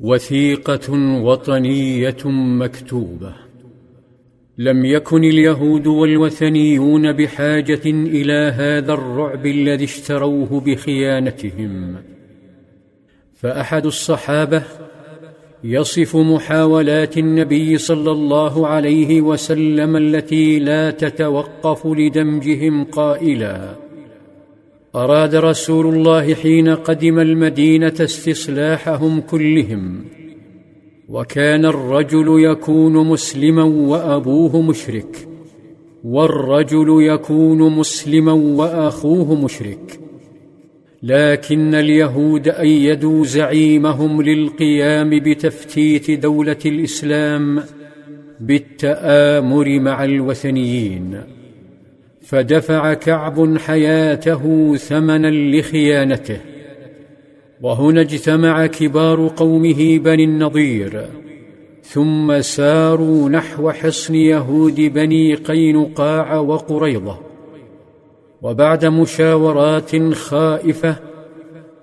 وثيقة وطنية مكتوبة. لم يكن اليهود والوثنيون بحاجة إلى هذا الرعب الذي اشتروه بخيانتهم. فأحد الصحابة يصف محاولات النبي صلى الله عليه وسلم التي لا تتوقف لدمجهم قائلا أراد رسول الله حين قدم المدينة استصلاحهم كلهم وكان الرجل يكون مسلما وأبوه مشرك والرجل يكون مسلما وأخوه مشرك. لكن اليهود ايدوا زعيمهم للقيام بتفتيت دولة الإسلام بالتآمر مع الوثنيين. فدفع كعب حياته ثمنا لخيانته. وهنا اجتمع كبار قومه بني النضير ثم ساروا نحو حصن يهود بني قينقاع وقريضه وبعد مشاورات خائفة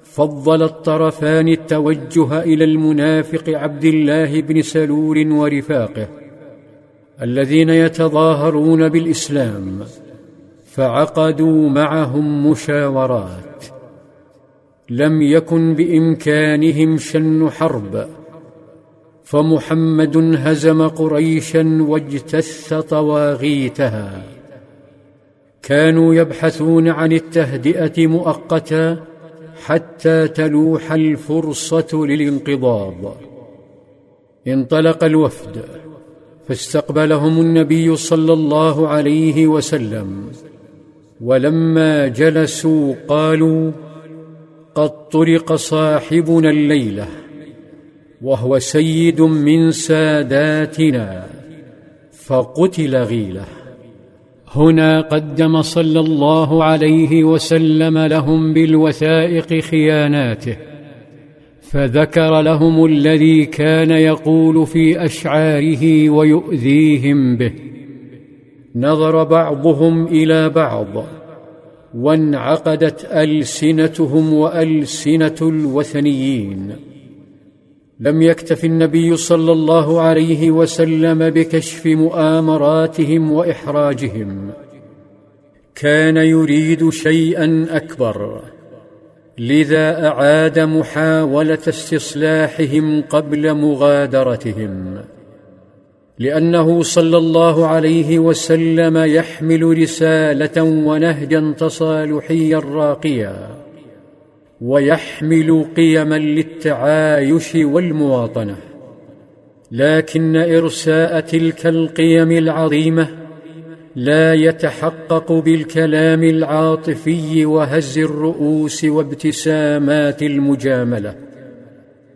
فضل الطرفان التوجه إلى المنافق عبد الله بن سلول ورفاقه الذين يتظاهرون بالإسلام. فعقدوا معهم مشاورات. لم يكن بإمكانهم شن حرب فمحمد هزم قريشا واجتث طواغيتها. كانوا يبحثون عن التهدئة مؤقتا حتى تلوح الفرصة للانقضاض. انطلق الوفد فاستقبلهم النبي صلى الله عليه وسلم. ولما جلسوا قالوا قد طرق صاحبنا الليلة وهو سيد من ساداتنا فقتل غيله. هنا قدم صلى الله عليه وسلم لهم بالوثائق خياناته فذكر لهم الذي كان يقول في أشعاره ويؤذيهم به. نظر بعضهم إلى بعض وانعقدت ألسنتهم وألسنة الوثنيين. لم يكتف النبي صلى الله عليه وسلم بكشف مؤامراتهم وإحراجهم. كان يريد شيئا أكبر لذا أعاد محاولة استصلاحهم قبل مغادرتهم. لأنه صلى الله عليه وسلم يحمل رسالة ونهجا تصالحيا راقيا ويحمل قيما للتعايش والمواطنة. لكن إرساء تلك القيم العظيمة لا يتحقق بالكلام العاطفي وهز الرؤوس وابتسامات المجاملة.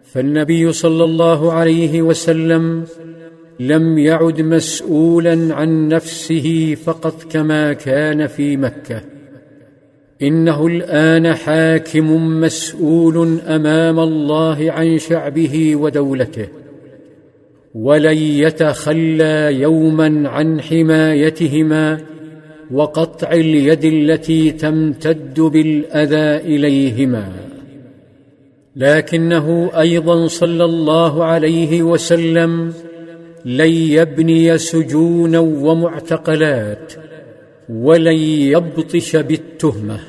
فالنبي صلى الله عليه وسلم لم يعد مسؤولا عن نفسه فقط كما كان في مكة. إنه الآن حاكم مسؤول أمام الله عن شعبه ودولته. ولن يتخلى يوما عن حمايتهما وقطع اليد التي تمتد بالأذى إليهما. لكنه أيضا صلى الله عليه وسلم لن يبني سجونا ومعتقلات ولن يبطش بالتهمة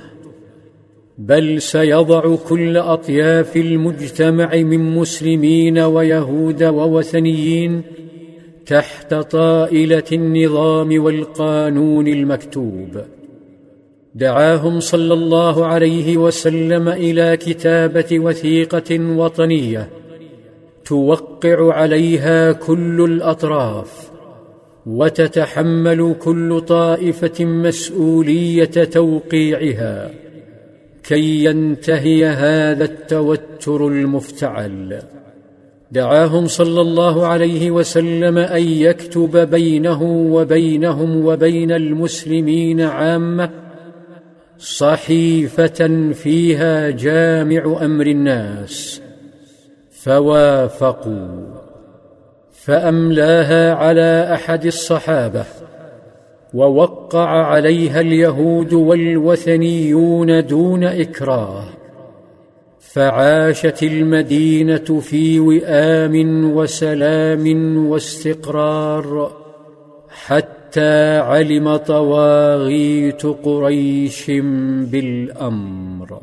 بل سيضع كل أطياف المجتمع من مسلمين ويهود ووثنيين تحت طائلة النظام والقانون المكتوب. دعاهم صلى الله عليه وسلم إلى كتابة وثيقة وطنية توقع عليها كل الأطراف وتتحمل كل طائفة مسؤولية توقيعها كي ينتهي هذا التوتر المفتعل. دعاهم صلى الله عليه وسلم أن يكتب بينه وبينهم وبين المسلمين عامة صحيفة فيها جامع أمر الناس. فوافقوا فأملاها على أحد الصحابة ووقع عليها اليهود والوثنيون دون إكراه فعاشت المدينة في وئام وسلام واستقرار حتى علم طواغيت قريش بالأمر.